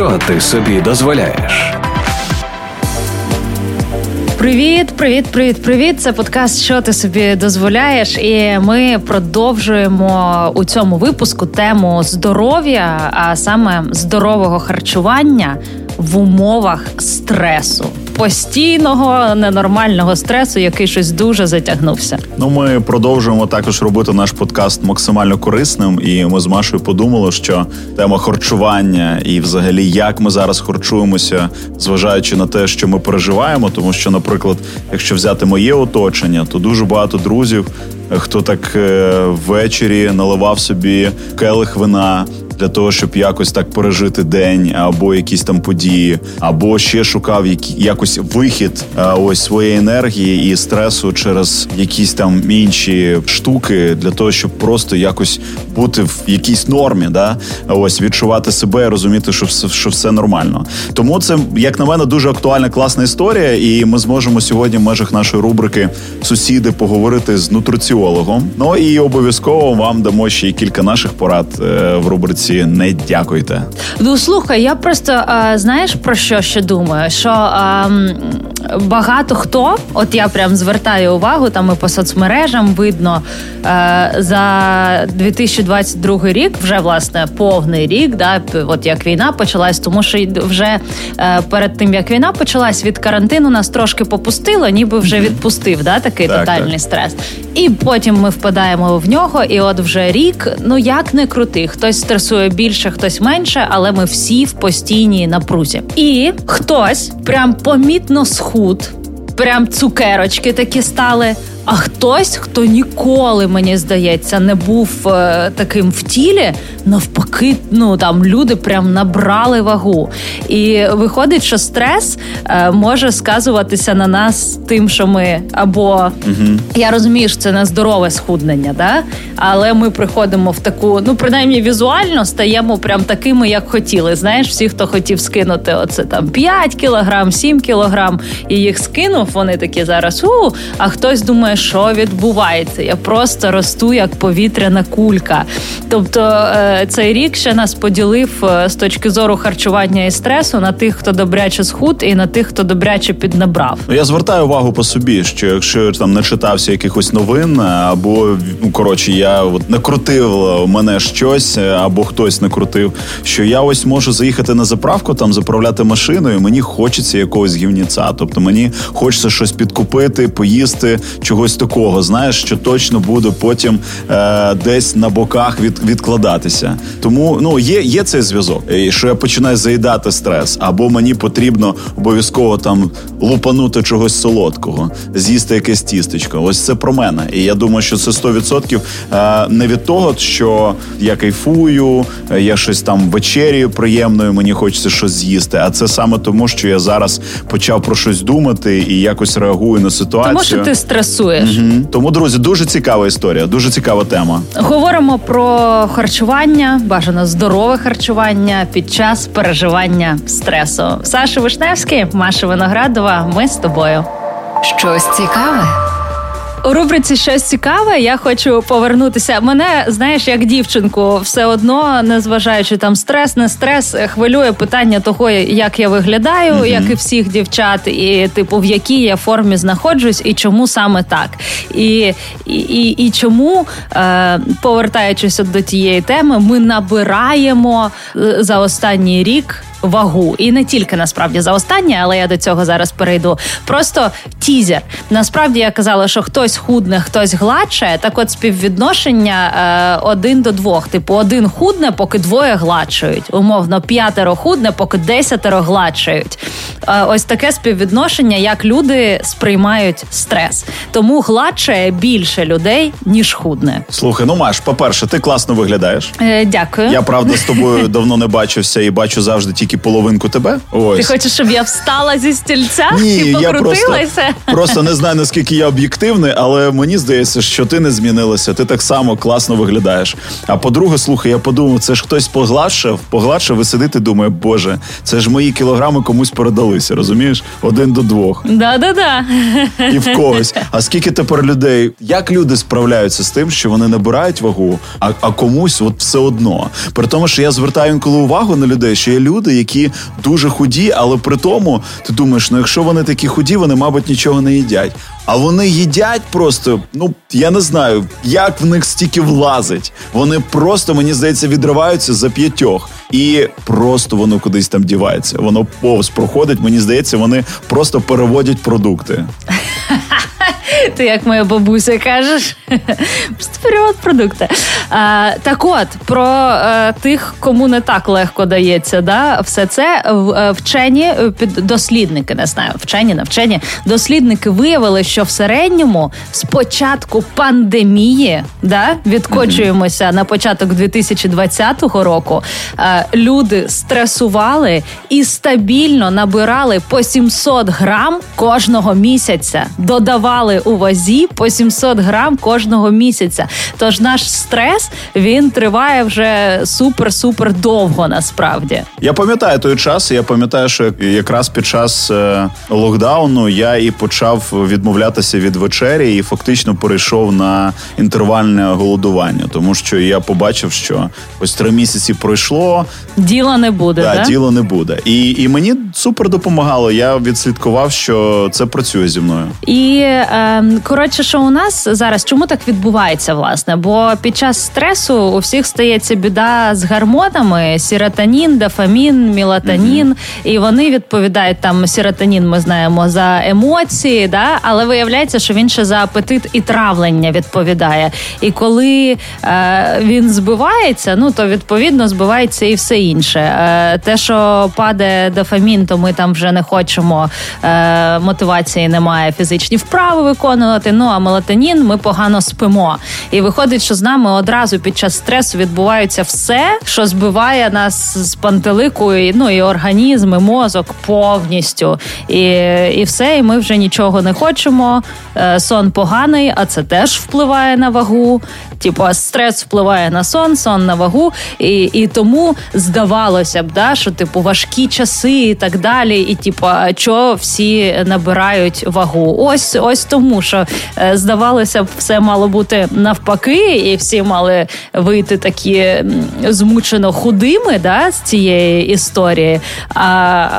Що ти собі дозволяєш? Привіт, привіт, привіт, привіт. Це подкаст, що ти собі дозволяєш, і ми продовжуємо у цьому випуску тему здоров'я, а саме здорового харчування в умовах стресу постійного ненормального стресу, який щось дуже затягнувся. Ну, ми продовжуємо також робити наш подкаст максимально корисним, і ми з Машою подумали, що тема харчування і, взагалі, як ми зараз харчуємося, зважаючи на те, що ми переживаємо, тому що, наприклад, якщо взяти моє оточення, то дуже багато друзів, хто так е, ввечері наливав собі келих вина для того, щоб якось так пережити день або якісь там події, або ще шукав якось вихід ось своєї енергії і стресу через якісь там інші штуки для того, щоб просто якось бути в якійсь нормі, да ось відчувати себе, і розуміти, що все що все нормально. Тому це як на мене дуже актуальна класна історія, і ми зможемо сьогодні в межах нашої рубрики сусіди поговорити з нутриціологом. Ну і обов'язково вам дамо ще кілька наших порад е, в рубриці друзі, не дякуйте. Ну слухай, я просто а, знаєш про що ще думаю? Що а, багато хто, от я прям звертаю увагу, там і по соцмережам видно а, за 2022 рік, вже власне повний рік, да, от як війна почалась, тому що вже а, перед тим як війна почалась від карантину, нас трошки попустило, ніби вже відпустив да, такий так, тотальний так. стрес. І потім ми впадаємо в нього, і от вже рік, ну як не крути, хтось стресує більше, хтось менше, але ми всі в постійній напрузі. І хтось прям помітно схуд, прям цукерочки такі стали а хтось, хто ніколи, мені здається, не був е, таким в тілі, навпаки, ну там люди прям набрали вагу. І виходить, що стрес е, може сказуватися на нас тим, що ми або угу. я розумію, що це не здорове схуднення, да? але ми приходимо в таку, ну принаймні візуально стаємо прям такими, як хотіли. Знаєш, всі, хто хотів скинути, оце там 5 кілограм, 7 кілограм, і їх скинув. Вони такі зараз у, а хтось думає що відбувається. Я просто росту як повітряна кулька. Тобто е, цей рік ще нас поділив е, з точки зору харчування і стресу на тих, хто добряче схуд, і на тих, хто добряче піднабрав. Ну, я звертаю увагу по собі, що якщо там не читався якихось новин, або ну коротше, я от накрутив мене щось, або хтось накрутив, що я ось можу заїхати на заправку, там заправляти машину, і мені хочеться якогось гівніця. Тобто мені хочеться щось підкупити, поїсти чогось чогось такого, знаєш, що точно буде потім е, десь на боках від, відкладатися. Тому ну є є цей зв'язок, і що я починаю заїдати стрес, або мені потрібно обов'язково там лупанути чогось солодкого, з'їсти якесь тістечко. Ось це про мене. І я думаю, що це 100% е, не від того, що я кайфую, я щось там вечерію приємною, мені хочеться щось з'їсти. А це саме тому, що я зараз почав про щось думати і якось реагую на ситуацію. Тому що ти стресуєш працюєш. Угу. Тому, друзі, дуже цікава історія, дуже цікава тема. Говоримо про харчування, бажано здорове харчування під час переживання стресу. Саша Вишневський, Маша Виноградова. Ми з тобою. Щось цікаве. У рубриці щось цікаве. Я хочу повернутися. Мене знаєш, як дівчинку, все одно, незважаючи там стрес, не стрес, хвилює питання того, як я виглядаю, mm-hmm. як і всіх дівчат, і типу в якій я формі знаходжусь, і чому саме так, і і, і, і чому, е, повертаючись до тієї теми, ми набираємо е, за останній рік вагу, і не тільки насправді за останнє, але я до цього зараз перейду. Просто тізер. Насправді я казала, що хтось худне, хтось гладше. Так, от співвідношення е, один до двох. Типу, один худне, поки двоє гладшують. Умовно, п'ятеро худне, поки десятеро гладшують. Е, ось таке співвідношення, як люди сприймають стрес. Тому гладше більше людей ніж худне. Слухай, ну Маш, по перше, ти класно виглядаєш. Е, Дякую. Я правда з тобою давно не бачився і бачу завжди тільки тільки половинку тебе. Ось. Ти хочеш, щоб я встала зі стільця Ні, і покрутилася? Я просто, просто не знаю наскільки я об'єктивний, але мені здається, що ти не змінилася. Ти так само класно виглядаєш. А по-друге, слухай, я подумав, це ж хтось погладшав, погладшав і сидить і думає, боже, це ж мої кілограми комусь передалися. Розумієш? Один до двох. Да-да-да. І в когось. А скільки тепер людей? Як люди справляються з тим, що вони набирають вагу, а а комусь от все одно. При тому, що я звертаю інколи увагу на людей, що є люди, які дуже худі, але при тому ти думаєш, ну якщо вони такі худі, вони, мабуть, нічого не їдять. А вони їдять просто, ну я не знаю, як в них стільки влазить. Вони просто, мені здається, відриваються за п'ятьох. І просто воно кудись там дівається. Воно повз проходить. Мені здається, вони просто переводять продукти. Ти як моя бабуся кажеш, просто перевод продукти. А, Так от про а, е, тих, кому не так легко дається, да, все це е, вчені е, під дослідники, не знаю, вчені, навчені дослідники виявили, що в середньому з початку пандемії да, відкочуємося mm-hmm. на початок 2020 року. А, люди стресували і стабільно набирали по 700 грам кожного місяця. Додавали у вазі по 700 грам кожного місяця. Тож наш стрес він триває вже супер-супер довго. Насправді я пам'ятаю той час. Я пам'ятаю, що якраз під час е, локдауну я і почав відмовлятися від вечері, і фактично перейшов на інтервальне голодування, тому що я побачив, що ось три місяці пройшло. Діла не буде. Да, да? Діла не буде, і і мені супер допомагало. Я відслідкував, що це працює зі мною. І коротше, що у нас зараз чому так відбувається, власне? Бо під час стресу у всіх стається біда з гормонами: сіротонін, дофамін, мілатонін, mm-hmm. і вони відповідають там сіротонін, ми знаємо за емоції, да? але виявляється, що він ще за апетит і травлення відповідає. І коли е, він збивається, ну то відповідно збивається і все інше. Е, те, що падає дофамін, то ми там вже не хочемо е, мотивації, немає фізичні вправи виконувати. Ну а мелатонін ми погано спимо. І виходить, що з нами одразу під час стресу відбувається все, що збиває нас з пантелику, і, ну і організм, і мозок повністю. І і все, і ми вже нічого не хочемо. Е, сон поганий, а це теж впливає на вагу. Типу, стрес впливає на сон, сон на вагу, і і тому здавалося б, да, що типу важкі часи і так далі. І типу, що всі набирають вагу? Ось ось тому, що е, здавалося б, все мало бути навпаки, і всі мали вийти такі змучено худими да, з цієї історії. А,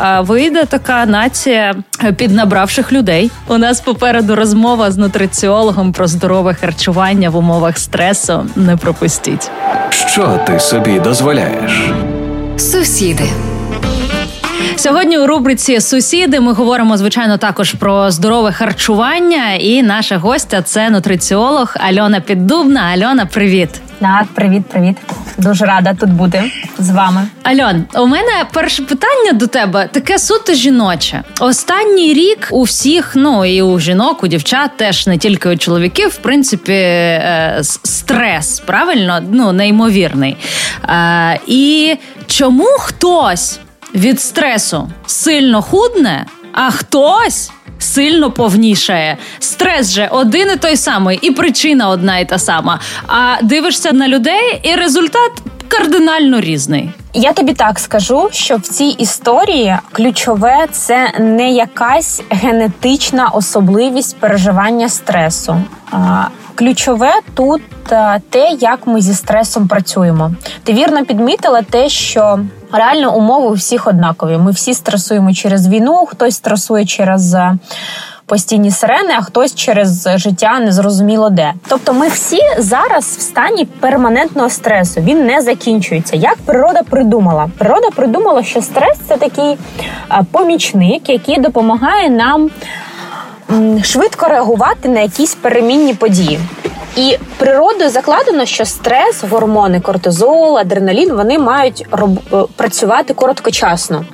а вийде така нація піднабравших людей. У нас попереду розмова з нутриціологом про здорове харчування в умовах стресу. Не пропустіть. Що ти собі дозволяєш? Сусіди. Сьогодні у рубриці Сусіди ми говоримо звичайно також про здорове харчування. І наша гостя це нутриціолог Альона Піддубна. Альона, привіт. Так, привіт, привіт. Дуже рада тут бути з вами. Альон, у мене перше питання до тебе таке суто жіноче. Останній рік у всіх, ну і у жінок, у дівчат, теж не тільки у чоловіків, в принципі, е, стрес, правильно? Ну, неймовірний. Е, і чому хтось від стресу сильно худне, а хтось сильно повнішає. Стрес же один і той самий, і причина одна і та сама. А дивишся на людей, і результат кардинально різний. Я тобі так скажу, що в цій історії ключове це не якась генетична особливість переживання стресу. Ключове тут те, як ми зі стресом працюємо. Ти вірно підмітила те, що реально умови у всіх однакові. Ми всі стресуємо через війну, хтось стресує через. Е, постійні сирени, а хтось через життя незрозуміло де. Тобто, ми всі зараз в стані перманентного стресу. Він не закінчується. Як природа придумала? Природа придумала, що стрес це такий е, помічник, який допомагає нам швидко реагувати на якісь перемінні події. І природою закладено, що стрес, гормони, кортизол, адреналін вони мають роб... Е, працювати короткочасно.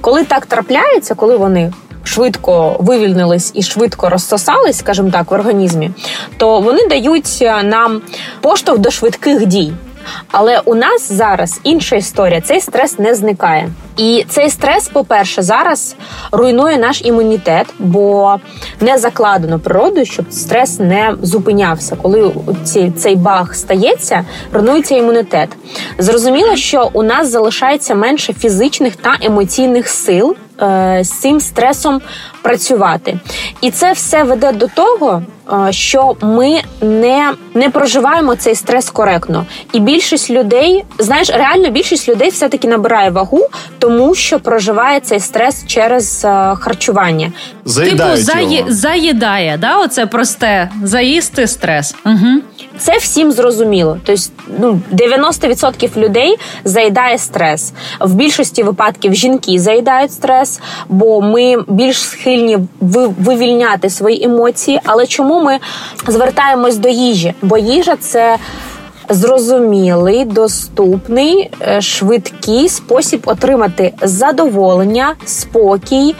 Коли так трапляється, коли вони швидко вивільнились і швидко розсосались, скажімо так, в організмі, то вони дають е, нам поштовх до швидких дій. Але у нас зараз інша історія. Цей стрес не зникає. І цей стрес, по-перше, зараз руйнує наш імунітет, бо не закладено природою, щоб стрес не зупинявся. Коли ці, цей баг стається, руйнується імунітет. Зрозуміло, що у нас залишається менше фізичних та емоційних сил з цим стресом працювати. І це все веде до того, е, що ми не не проживаємо цей стрес коректно. І більшість людей, знаєш, реально більшість людей все-таки набирає вагу, тому що проживає цей стрес через е, харчування. Типу заї... заїдає, да? Оце просте заїсти стрес. Угу. Це всім зрозуміло. Тобто, ну 90% людей заїдає стрес. В більшості випадків жінки заїдають стрес, бо ми більш схильні вивільняти свої емоції. Але чому ми звертаємось до їжі? Бо їжа це зрозумілий, доступний, е, швидкий спосіб отримати задоволення, спокій,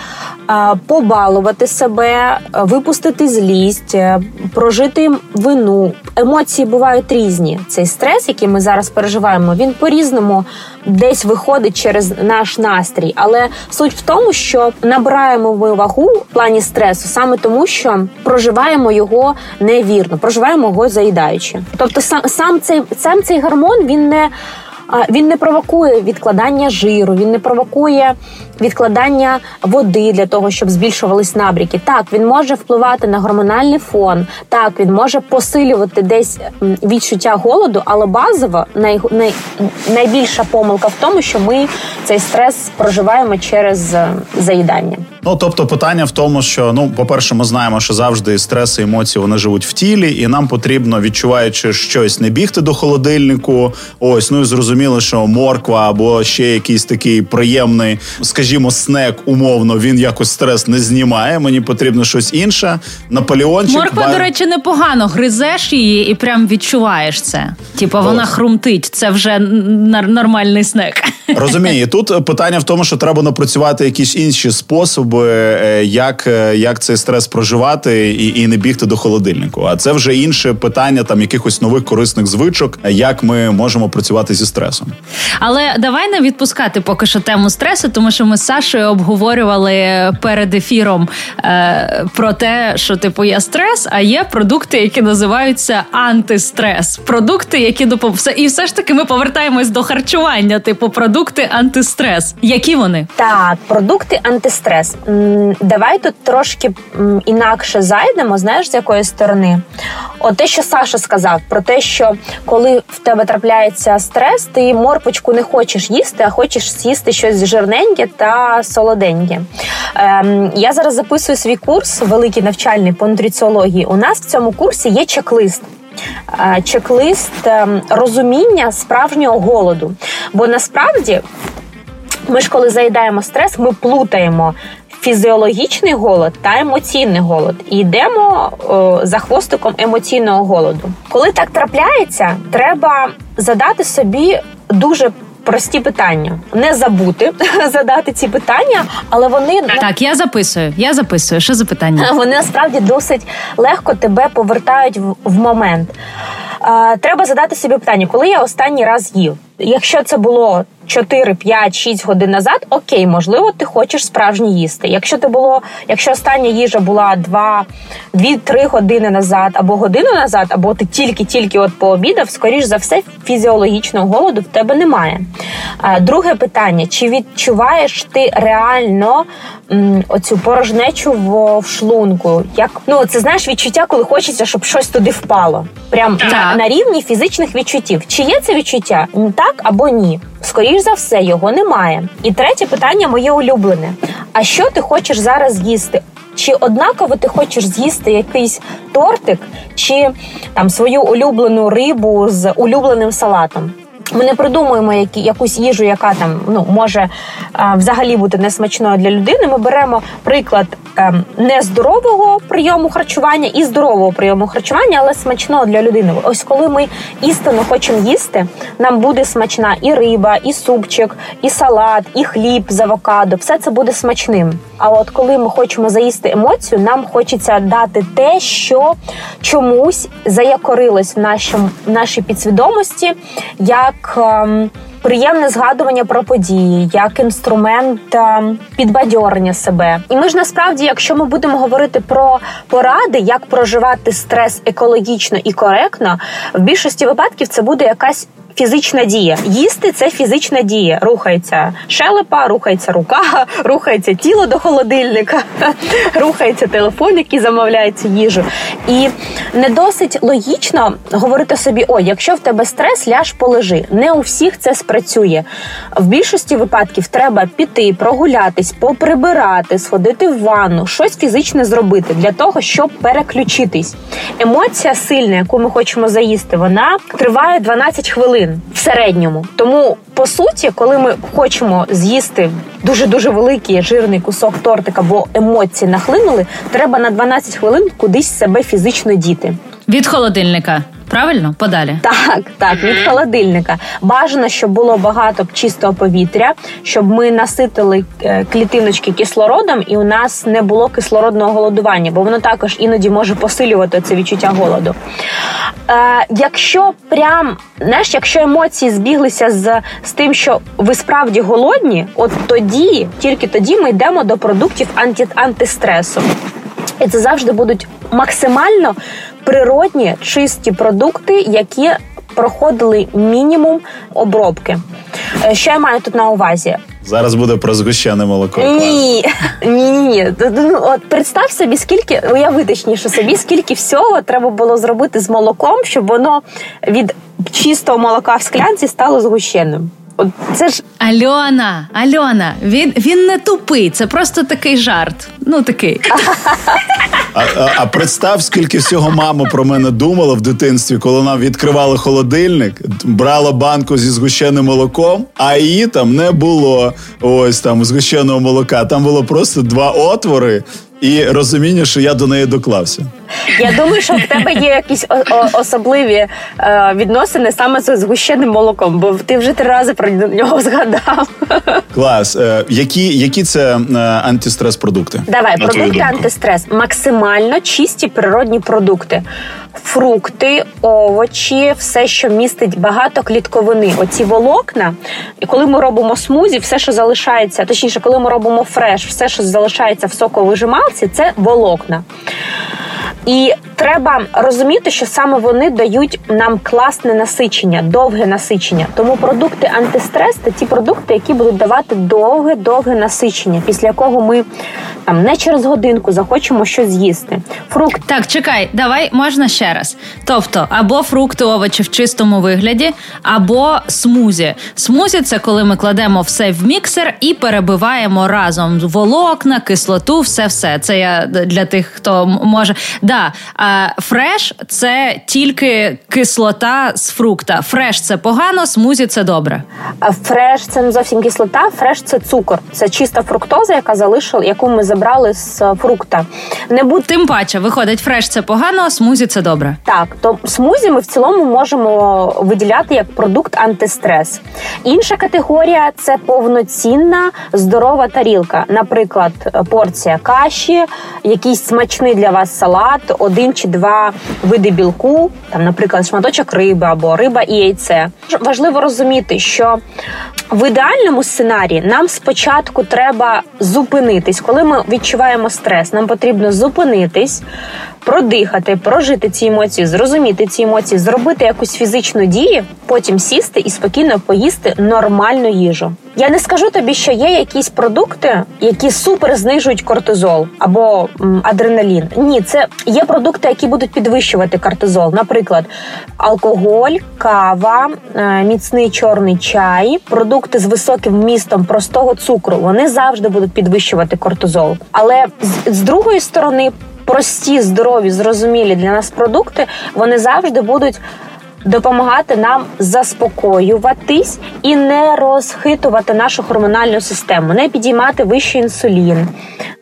побалувати себе, випустити злість, е, прожити вину. Емоції бувають різні. Цей стрес, який ми зараз переживаємо, він по різному десь виходить через наш настрій. Але суть в тому, що набираємо ми вагу в плані стресу саме тому, що проживаємо його невірно, проживаємо його заїдаючи. Тобто, сам сам цей сам цей гормон він не він не провокує відкладання жиру, він не провокує відкладання води для того, щоб збільшувались набріки. Так, він може впливати на гормональний фон, так він може посилювати десь відчуття голоду, але базово най, най, найбільша помилка в тому, що ми цей стрес проживаємо через е, заїдання. Ну тобто, питання в тому, що ну, по-перше, ми знаємо, що завжди стреси, емоції вони живуть в тілі, і нам потрібно, відчуваючи щось, не бігти до холодильнику. Ось ну і зрозуміло, що морква або ще якийсь такий приємний, скажімо, снек, умовно, він якось стрес не знімає. Мені потрібно щось інше. Наполеончик морква, бар... до речі, непогано гризеш її і прям відчуваєш це. Типу, вона хрумтить. Це вже нормальний снек. Розумію, тут питання в тому, що треба напрацювати якісь інші способи, е, як е, як цей стрес проживати і і не бігти до холодильнику. А це вже інше питання там якихось нових корисних звичок, як ми можемо працювати зі стресом. Але давай не відпускати поки що тему стресу, тому що ми з Сашою обговорювали перед ефіром е, про те, що типу є стрес, а є продукти, які називаються антистрес. Продукти, які допомагають. і все ж таки ми повертаємось до харчування, типу продукти антистрес. Які вони? Так, продукти антистрес. Давай тут трошки інакше зайдемо. Знаєш, з якої сторони? От те, що Саша сказав, про те, що коли в тебе трапляється стрес, ти морпочку не хочеш їсти, а хочеш з'їсти щось жирненьке та солоденьке. Ем, Я зараз записую свій курс, великий навчальний по нутриціології. У нас в цьому курсі є чек-лист. Е, чек-лист ем, розуміння справжнього голоду. Бо насправді ми ж, коли заїдаємо стрес, ми плутаємо. Фізіологічний голод та емоційний голод і йдемо о, за хвостиком емоційного голоду. Коли так трапляється, треба задати собі дуже прості питання, не забути задати ці питання, але вони так. Я записую. Я записую. Що за питання? Вони насправді досить легко тебе повертають в, в момент. Треба задати собі питання, коли я останній раз їв. Якщо це було 4, 5, 6 годин назад, окей, можливо, ти хочеш справжні їсти. Якщо ти було, якщо остання їжа була 2, 2-3 години назад, або годину назад, або ти тільки-тільки от пообідав, скоріш за все, фізіологічного голоду в тебе немає. Друге питання: чи відчуваєш ти реально м, оцю порожнечу в, в шлунку? Як ну це знаєш відчуття, коли хочеться, щоб щось туди впало? Прям на, на рівні фізичних відчуттів. Чи є це відчуття? Так або ні? Скоріш за все, його немає. І третє питання моє улюблене: а що ти хочеш зараз їсти? Чи однаково ти хочеш з'їсти якийсь тортик, чи там свою улюблену рибу з улюбленим салатом? Ми не придумуємо які, якусь їжу, яка там ну може а, взагалі бути несмачною для людини. Ми беремо приклад ем, нездорового прийому харчування і здорового прийому харчування, але смачного для людини. Ось коли ми істинно хочемо їсти, нам буде смачна і риба, і супчик, і салат, і хліб з авокадо. Все це буде смачним. А от коли ми хочемо заїсти емоцію, нам хочеться дати те, що чомусь заякорилось в нашому в нашій підсвідомості. як як ем, приємне згадування про події, як інструмент ем, підбадьорення себе. І ми ж насправді, якщо ми будемо говорити про поради, як проживати стрес екологічно і коректно, в більшості випадків це буде якась фізична дія. Їсти це фізична дія. Рухається шелепа, рухається рука, рухається тіло до холодильника, рухається телефон, який замовляється їжу. І не досить логічно говорити собі: о, якщо в тебе стрес, ляж полежи. Не у всіх це спрацює. В більшості випадків треба піти, прогулятись, поприбирати, сходити в ванну, щось фізичне зробити для того, щоб переключитись. Емоція сильна, яку ми хочемо заїсти, вона триває 12 хвилин в середньому. Тому по суті, коли ми хочемо з'їсти дуже дуже великий жирний кусок тортика, бо емоції нахлинули, треба на 12 хвилин кудись себе фізично діти. Від холодильника. Правильно, подалі так, так від холодильника. Бажано, щоб було багато чистого повітря, щоб ми наситили е, клітиночки кислородом, і у нас не було кислородного голодування, бо воно також іноді може посилювати це відчуття голоду. Е, Якщо прям знаєш, якщо емоції збіглися з з тим, що ви справді голодні, от тоді, тільки тоді ми йдемо до продуктів анті, антистресу. І це завжди будуть максимально природні чисті продукти, які проходили мінімум обробки. Е, що я маю тут на увазі? Зараз буде про згущене молоко. Ні, ні, ні. Ну, от представ собі, скільки уяви точніше собі, скільки всього треба було зробити з молоком, щоб воно від чистого молока в склянці стало згущеним. Це ж Альона, Альона, він він не тупий, це просто такий жарт. Ну такий. А, а а, представ, скільки всього мама про мене думала в дитинстві, коли вона відкривала холодильник, брала банку зі згущеним молоком, а її там не було. Ось там згущеного молока. Там було просто два отвори. І розуміння, що я до неї доклався. Я думаю, що в тебе є якісь особливі е, відносини саме з згущеним молоком, бо ти вже три рази про нього згадав. Клас. Е, які які це е, антистрес продукти? Давай продукти антистрес максимально чисті природні продукти. Фрукти, овочі, все, що містить багато клітковини. Оці волокна. І коли ми робимо смузі, все, що залишається, точніше, коли ми робимо фреш, все, що залишається в соковижималці, це волокна. І треба розуміти, що саме вони дають нам класне насичення, довге насичення. Тому продукти антистрес це ті продукти, які будуть давати довге-довге насичення, після якого ми там не через годинку захочемо щось з'їсти. Фрукт так, чекай, давай можна ще раз. Тобто, або фрукти, овочі в чистому вигляді, або смузі. Смузі це коли ми кладемо все в міксер і перебиваємо разом волокна, кислоту, все все. Це я для тих, хто може. Да, Фреш це тільки кислота з фрукта. Фреш це погано, смузі це добре. Фреш це не зовсім кислота, фреш це цукор. Це чиста фруктоза, яка залишила, яку ми забрали з фрукта. Не будь... Тим паче, виходить, фреш це погано, а смузі це добре. Так, то смузі ми в цілому можемо виділяти як продукт антистрес. Інша категорія це повноцінна здорова тарілка. Наприклад, порція каші, якийсь смачний для вас салат, один чи два види білку, там, наприклад, шматочок риби або риба і яйце. Важливо розуміти, що в ідеальному сценарії нам спочатку треба зупинитись, коли ми відчуваємо стрес. Нам потрібно зупинитись, продихати, прожити ці емоції, зрозуміти ці емоції, зробити якусь фізичну дію, потім сісти і спокійно поїсти нормальну їжу. Я не скажу тобі, що є якісь продукти, які супер знижують кортизол або м, адреналін. Ні, це є продукти, які будуть підвищувати кортизол. Наприклад, алкоголь, кава, е, міцний чорний чай, продукти з високим вмістом простого цукру. Вони завжди будуть підвищувати кортизол. Але з, з другої сторони прості, здорові, зрозумілі для нас продукти, вони завжди будуть допомагати нам заспокоюватись і не розхитувати нашу гормональну систему, не підіймати вищий інсулін,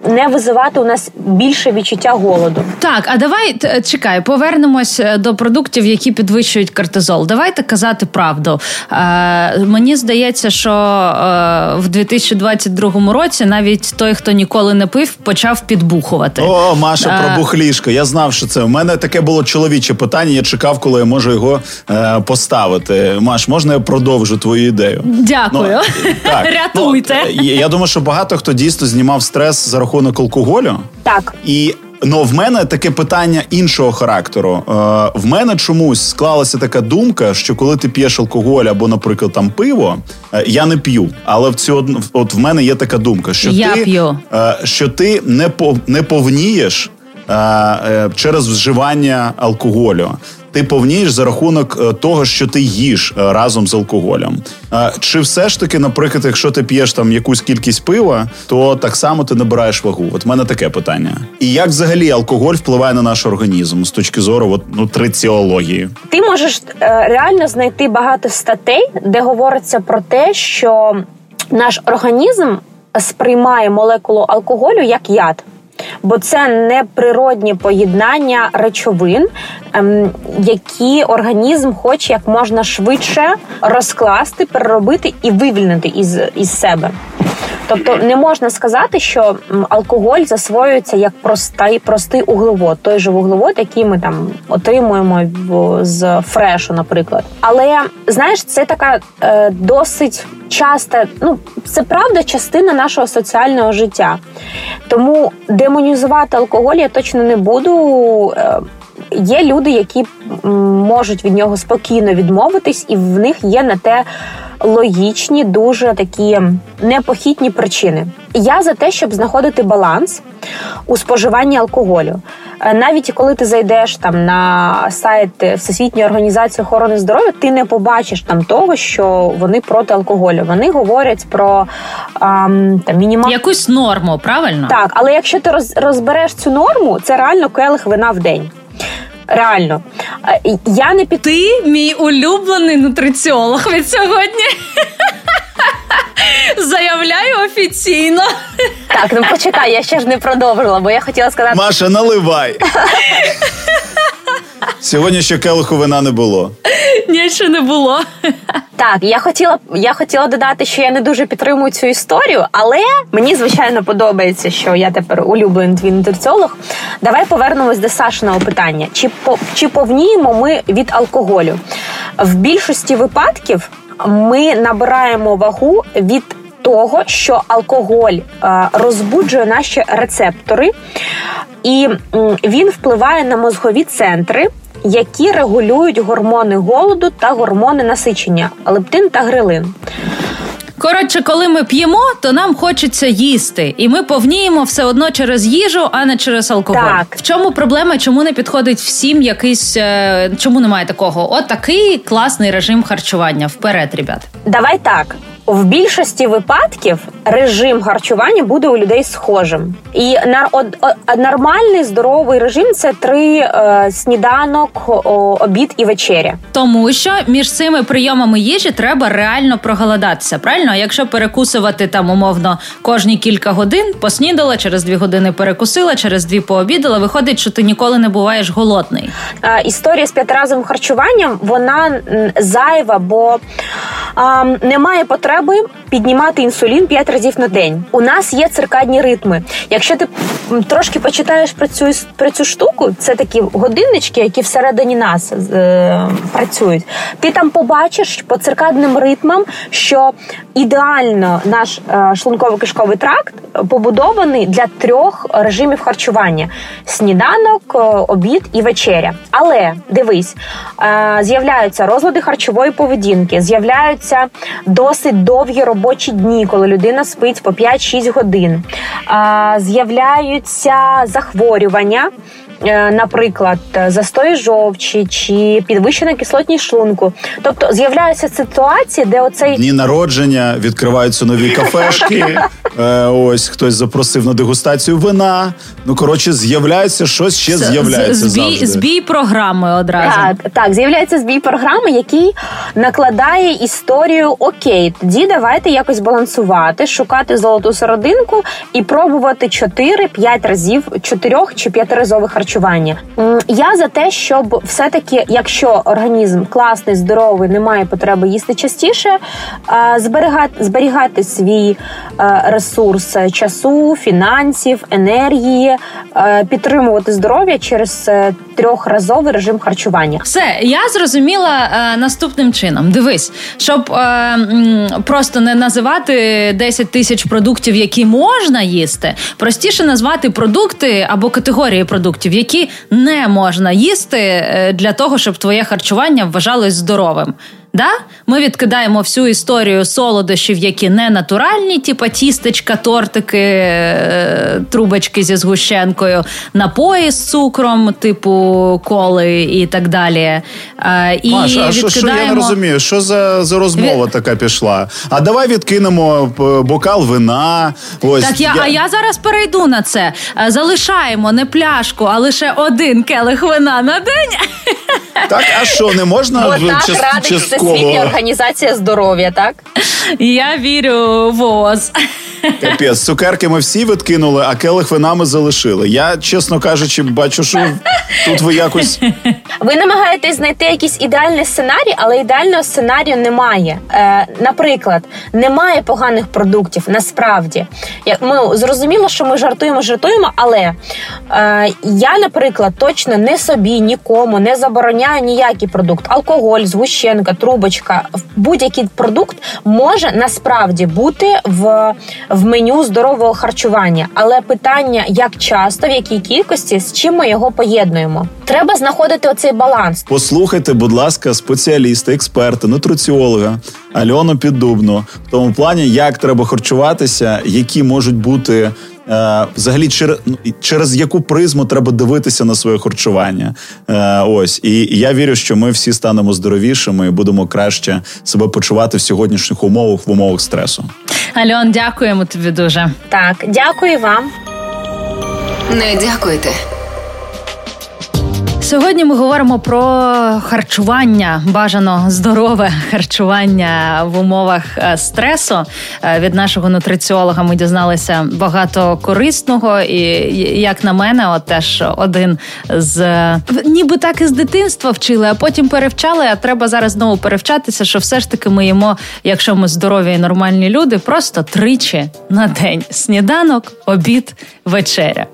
не визивати у нас більше відчуття голоду. Так, а давай чекай, повернемось е, до продуктів, які підвищують кортизол. Давайте казати правду. Е, Мені здається, що е, в 2022 році навіть той, хто ніколи не пив, почав підбухувати. О, Маша, про бухлішко. Я знав, що це У мене таке було чоловіче питання. Я чекав, коли я можу його е, поставити. Маш, можна я продовжу твою ідею? Дякую. Ну, так. Рятуйте. Ну, я думаю, що багато хто дійсно знімав стрес за рахунок алкоголю. Так. І Ну в мене таке питання іншого характеру. Е, В мене чомусь склалася така думка, що коли ти п'єш алкоголь або, наприклад, там пиво, е, я не п'ю. Але в цю от в мене є така думка, що я ти п'ю. Е, що ти не пов, не повнієш е, е, через вживання алкоголю ти повнієш за рахунок е, того, що ти їш е, разом з алкоголем. Е, чи все ж таки, наприклад, якщо ти п'єш там якусь кількість пива, то так само ти набираєш вагу? От в мене таке питання. І як взагалі алкоголь впливає на наш організм з точки зору от, нутриціології? Ти можеш реально знайти багато статей, де говориться про те, що наш організм сприймає молекулу алкоголю як яд бо це неприродні поєднання речовин, ем, які організм хоче як можна швидше розкласти, переробити і вивільнити із, із себе. Тобто не можна сказати, що алкоголь засвоюється як простий простий углевод, той же вуглевод, який ми там отримуємо з фрешу, наприклад. Але знаєш, це така е, досить часта, ну це правда частина нашого соціального життя. Тому демонізувати алкоголь я точно не буду. Е, Є люди, які можуть від нього спокійно відмовитись, і в них є на те логічні, дуже такі непохитні причини. Я за те, щоб знаходити баланс у споживанні алкоголю. Е, навіть коли ти зайдеш там на сайт Всесвітньої організації охорони здоров'я, ти не побачиш там того, що вони проти алкоголю. Вони говорять про ам, там мінімал... якусь норму, правильно? Так, але якщо ти розбереш цю норму, це реально келих вина в день. Реально, я не під... Ти мій улюблений нутриціолог від сьогодні. Заявляю офіційно. Так, ну почекай, я ще ж не продовжила, бо я хотіла сказати. Маша, наливай. Сьогодні ще келиху вина не було. Ні, ще не було. Так, я хотіла я хотіла додати, що я не дуже підтримую цю історію, але мені звичайно подобається, що я тепер улюблений твій нутриціолог. Давай повернемось до Сашиного питання: чи по чи повніємо ми від алкоголю? В більшості випадків ми набираємо вагу від. Того, що алкоголь е, розбуджує наші рецептори, і він впливає на мозгові центри, які регулюють гормони голоду та гормони насичення лептин та грилин. Коротше, коли ми п'ємо, то нам хочеться їсти, і ми повніємо все одно через їжу, а не через алкоголь. Так. В чому проблема? Чому не підходить всім якийсь? Е, чому немає такого? От такий класний режим харчування. Вперед, ребят. Давай так. В більшості випадків режим харчування буде у людей схожим, і на нормальний здоровий режим це три е, сніданок, обід і вечеря. Тому що між цими прийомами їжі треба реально проголодатися. Правильно, якщо перекусувати там умовно кожні кілька годин, поснідала, через дві години перекусила, через дві пообідала. Виходить, що ти ніколи не буваєш голодний. Е, історія з п'ятиразовим харчуванням вона зайва, бо е, немає потреби потреби піднімати інсулін 5 разів на день. У нас є циркадні ритми. Якщо ти трошки почитаєш про цю про цю штуку, це такі годиннички, які всередині нас е, працюють. Ти там побачиш по циркадним ритмам, що ідеально наш е, шлунково-кишковий тракт побудований для трьох режимів харчування: сніданок, е, обід і вечеря. Але дивись, е, з'являються розлади харчової поведінки, з'являються досить довгі робочі дні, коли людина спить по 5-6 годин. З'являються захворювання. Е, наприклад, застой жовчі чи підвищена кислотність шлунку. Тобто з'являються ситуації, де оцей дні народження відкриваються нові кафешки. Е, ось хтось запросив на дегустацію вина. Ну коротше, з'являється щось ще з'являється. Збій, завжди. збій програми одразу. Так, так, з'являється збій програми, який накладає історію. Окей, тоді давайте якось балансувати, шукати золоту серединку і пробувати 4-5 разів 4 чи 5-разових харчування. Я за те, щоб все-таки, якщо організм класний, здоровий, не має потреби їсти частіше, зберігати зберігати свій ресурс ресурс часу, фінансів, енергії, е, підтримувати здоров'я через е, трьохразовий режим харчування. Все, я зрозуміла е, наступним чином. Дивись, щоб е, просто не називати 10 тисяч продуктів, які можна їсти, простіше назвати продукти або категорії продуктів, які не можна їсти е, для того, щоб твоє харчування вважалось здоровим. Да? Ми відкидаємо всю історію солодощів, які не натуральні, типа тістечка, тортики, е, трубочки зі згущенкою, напої з цукром, типу коли і так далі. Е, і Маш, а що, що я не розумію? Що за за розмова Від... така пішла? А давай відкинемо бокал вина. Ось так я, я... а я зараз перейду на це. Е, залишаємо не пляшку, а лише один келих вина на день. Так, а що не можна Бо так радить Всесвітня організація здоров'я, так? Я вірю в ООЗ. Капець, цукерки ми всі відкинули, а келих вина ми залишили. Я, чесно кажучи, бачу, що тут ви якось. Ви намагаєтесь знайти якийсь ідеальний сценарій, але ідеального сценарію немає. Е, Наприклад, немає поганих продуктів. Насправді, ми зрозуміло, що ми жартуємо, жартуємо, але е, я, наприклад, точно не собі нікому не забороняю ніякий продукт. Алкоголь, згущенка, трубочка, будь-який продукт може насправді бути в в меню здорового харчування. Але питання, як часто, в якій кількості, з чим ми його поєднуємо. Треба знаходити оцей баланс. Послухайте, будь ласка, спеціаліста, експерта, нутриціолога Альону Піддубну в тому плані, як треба харчуватися, які можуть бути. Е, взагалі, через через яку призму треба дивитися на своє харчування. Е, ось і я вірю, що ми всі станемо здоровішими і будемо краще себе почувати в сьогоднішніх умовах в умовах стресу. Альон, дякуємо тобі дуже. Так, дякую вам. Не дякуйте. Сьогодні ми говоримо про харчування, бажано здорове харчування в умовах е, стресу. Е, від нашого нутриціолога ми дізналися багато корисного, і як на мене, от теж один з ніби так із дитинства вчили, а потім перевчали. А треба зараз знову перевчатися, що все ж таки ми їмо, якщо ми здорові і нормальні люди, просто тричі на день: сніданок, обід, вечеря.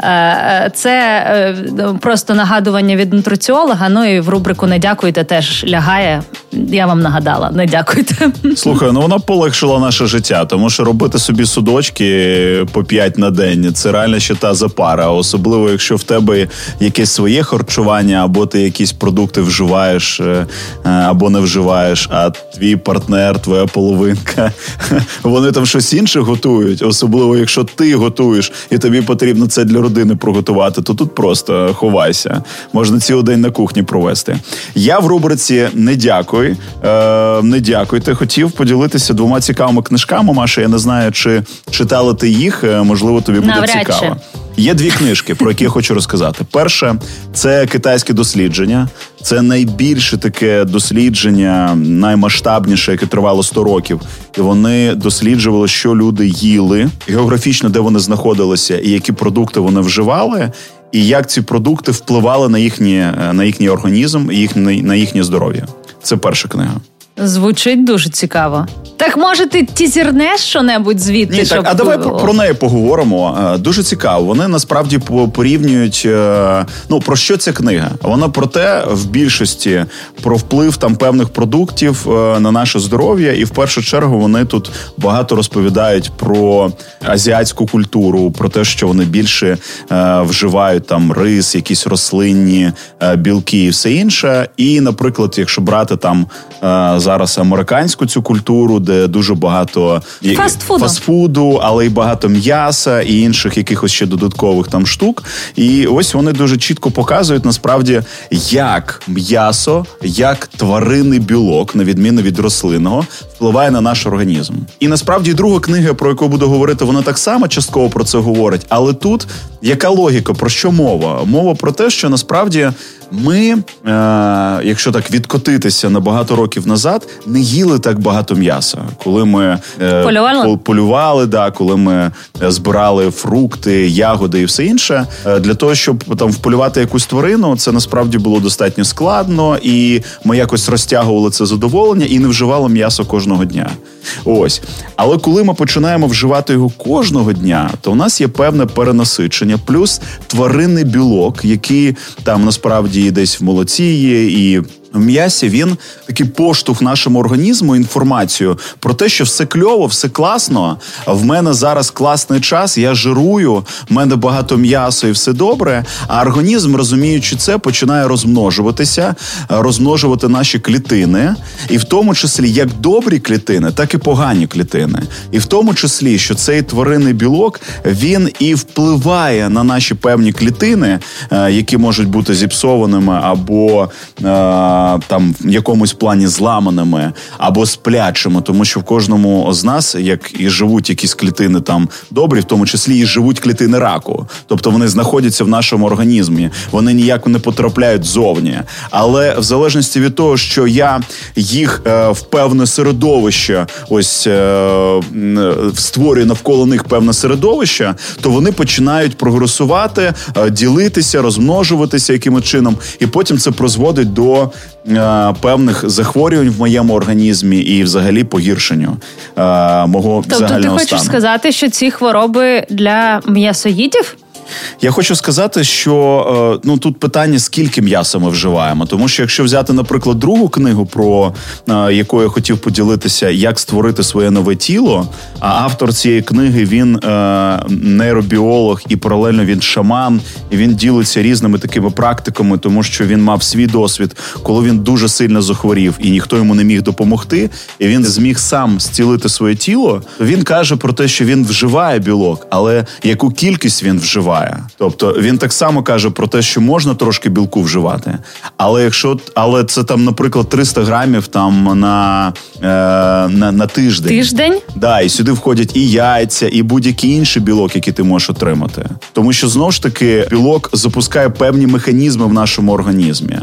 Е, це просто нагадування нагадування від нутриціолога. Ну і в рубрику Не дякуйте теж лягає. Я вам нагадала, не дякуйте. Слухай, ну вона полегшила наше життя, тому що робити собі судочки по п'ять на день це реально ще та запара. Особливо, якщо в тебе якесь своє харчування, або ти якісь продукти вживаєш е, е, або не вживаєш, а твій партнер, твоя половинка, вони там щось інше готують, особливо якщо ти готуєш і тобі потрібно це для родини приготувати, то тут просто ховайся можна цілий день на кухні провести. Я в рубриці не дякую. Е, Не дякуйте. Хотів поділитися двома цікавими книжками. Маша, я не знаю, чи читала ти їх. Е, можливо, тобі буде Навряд цікаво. Є дві книжки, про які я хочу розказати. Перше це китайське дослідження. Це найбільше таке дослідження, наймасштабніше, яке тривало 100 років. І вони досліджували, що люди їли географічно, де вони знаходилися, і які продукти вони вживали і як ці продукти впливали на їхні, е, на їхній організм і їх, на їхнє здоров'я. Це перша книга. Звучить дуже цікаво. Так може ти тізірнеш що-небудь звідти? Ні, щоб... так, А давай про, про неї поговоримо. Е, дуже цікаво. Вони насправді порівнюють. Е, ну про що ця книга? Вона про те, в більшості про вплив там певних продуктів е, на наше здоров'я, і в першу чергу вони тут багато розповідають про азіатську культуру, про те, що вони більше вживають там рис, якісь рослинні білки і все інше. І, наприклад, якщо брати там зараз американську цю культуру, де дуже багато фастфуду, фастфуду але й багато м'яса і інших якихось ще додаткових там штук. І ось вони дуже чітко показують насправді, як м'ясо, як тваринний білок, на відміну від рослинного, впливає на наш організм. І насправді друга книга, про яку буду говорити, вона так само частково про це говорить. Але тут яка логіка? Про що мова? Мова про те, що насправді ми, е, якщо так відкотитися на багато років назад, не їли так багато м'яса, коли ми е, полювали, полювали да, коли ми е, збирали фрукти, ягоди і все інше. Е, для того щоб там вполювати якусь тварину, це насправді було достатньо складно, і ми якось розтягували це задоволення і не вживали м'ясо кожного дня. Ось. Але коли ми починаємо вживати його кожного дня, то у нас є певне перенасичення, плюс тваринний білок, який там насправді десь в молоці є і в м'ясі він такий поштовх нашому організму інформацію про те, що все кльово, все класно. В мене зараз класний час, я жирую, в мене багато м'яса і все добре. А організм, розуміючи це, починає розмножуватися, розмножувати наші клітини, і в тому числі як добрі клітини, так і погані клітини. І в тому числі, що цей тваринний білок він і впливає на наші певні клітини, е, які можуть бути зіпсованими або е, там в якомусь плані зламаними або сплячими, тому що в кожному з нас, як і живуть якісь клітини там добрі, в тому числі і живуть клітини раку, тобто вони знаходяться в нашому організмі, вони ніяк не потрапляють зовні. Але в залежності від того, що я їх е, в певне середовище, ось е, створюю навколо них певне середовище, то вони починають прогресувати, е, ділитися, розмножуватися якимось чином, і потім це призводить до Е, певних захворювань в моєму організмі і, взагалі, погіршенню е, мого тобто, загального ти хочеш стану. сказати, що ці хвороби для м'ясоїдів? Я хочу сказати, що е, ну тут питання, скільки м'яса ми вживаємо. Тому що якщо взяти, наприклад, другу книгу, про е, яку я хотів поділитися, як створити своє нове тіло. А автор цієї книги він е, нейробіолог і паралельно він шаман, і він ділиться різними такими практиками, тому що він мав свій досвід, коли він дуже сильно захворів і ніхто йому не міг допомогти, і він зміг сам зцілити своє тіло. Він каже про те, що він вживає білок, але яку кількість він вживає вживає. Тобто він так само каже про те, що можна трошки білку вживати, але якщо але це там, наприклад, 300 грамів там на е, на, на тиждень. Тиждень? Да, і сюди входять і яйця, і будь-який інший білок, який ти можеш отримати. Тому що знову ж таки білок запускає певні механізми в нашому організмі.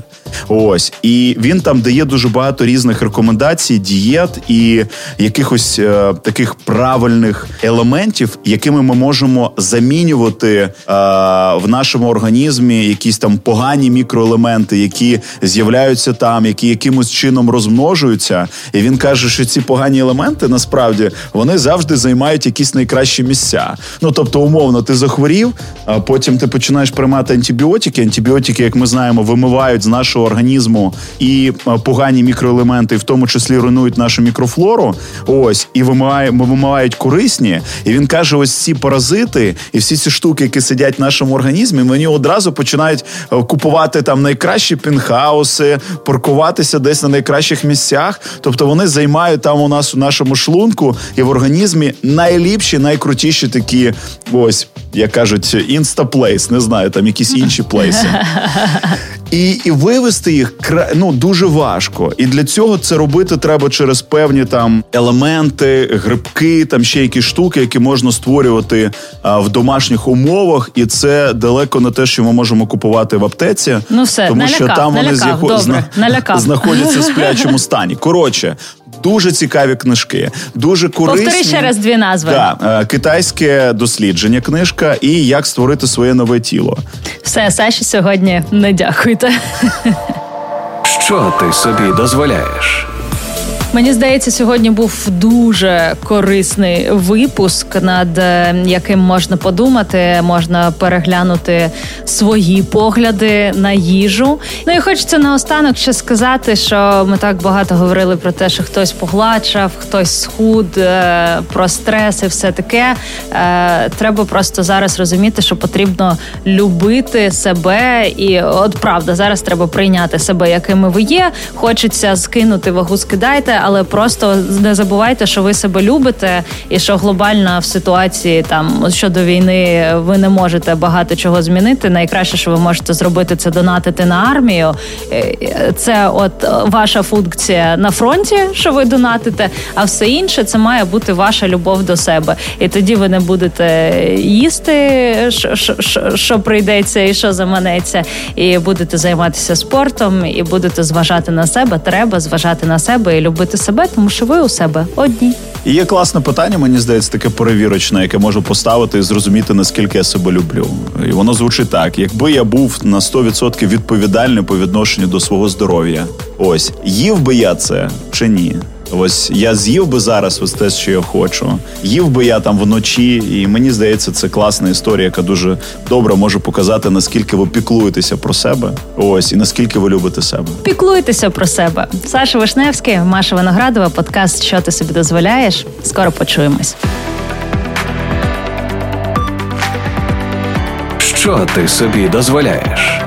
Ось і він там дає дуже багато різних рекомендацій, дієт і якихось е, таких правильних елементів, якими ми можемо замінювати в нашому організмі якісь там погані мікроелементи, які з'являються там, які якимось чином розмножуються. І він каже, що ці погані елементи насправді вони завжди займають якісь найкращі місця. Ну тобто, умовно, ти захворів, а потім ти починаєш приймати антибіотики. Антибіотики, як ми знаємо, вимивають з нашого організму і погані мікроелементи, в тому числі руйнують нашу мікрофлору. Ось і вимивають, вимивають корисні. І він каже: ось ці паразити і всі ці штуки, які сидять в нашому організмі, вони одразу починають е, купувати там найкращі пінхауси, паркуватися десь на найкращих місцях. Тобто вони займають там у нас у нашому шлунку і в організмі найліпші, найкрутіші такі, ось як кажуть, інстаплейс, не знаю, там якісь інші плейси. І і вивести їх ну, дуже важко. І для цього це робити треба через певні там елементи, грибки, там ще якісь штуки, які можна створювати а, в домашніх умовах. І це далеко не те, що ми можемо купувати в аптеці, ну все, тому налякав, що там налякав, вони з добре, налякав. знаходяться в сплячому стані. Коротше, дуже цікаві книжки, дуже корисні. Повтори ще раз дві назви. Да, е, китайське дослідження, книжка і як створити своє нове тіло. Все, Саші сьогодні не дякуйте. Що ти собі дозволяєш? Мені здається, сьогодні був дуже корисний випуск, над е, яким можна подумати, можна переглянути свої погляди на їжу. Ну і хочеться наостанок ще сказати, що ми так багато говорили про те, що хтось поглачав, хтось схуд, е, про стрес і все таке. Е, треба просто зараз розуміти, що потрібно любити себе, і от правда, зараз треба прийняти себе, якими ви є. Хочеться скинути вагу, скидайте але просто не забувайте, що ви себе любите, і що глобально в ситуації там щодо війни ви не можете багато чого змінити. Найкраще, що ви можете зробити, це донатити на армію. Е, це от ваша функція на фронті, що ви донатите, а все інше це має бути ваша любов до себе. І тоді ви не будете їсти, що, що, що прийдеться і що заманеться, і будете займатися спортом, і будете зважати на себе. Треба зважати на себе і любити себе, тому що ви у себе одні. І Є класне питання, мені здається, таке перевірочне, яке можу поставити і зрозуміти, наскільки я себе люблю. І воно звучить так: якби я був на 100% відповідальний по відношенню до свого здоров'я, ось їв би я це чи ні? Ось я з'їв би зараз ось те, що я хочу. Їв би я там вночі, і мені здається, це класна історія, яка дуже добре може показати, наскільки ви піклуєтеся про себе. Ось і наскільки ви любите себе. Піклуйтеся про себе. Саша Вишневський, Маша Виноградова, подкаст Що ти собі дозволяєш? Скоро почуємось. Що ти собі дозволяєш?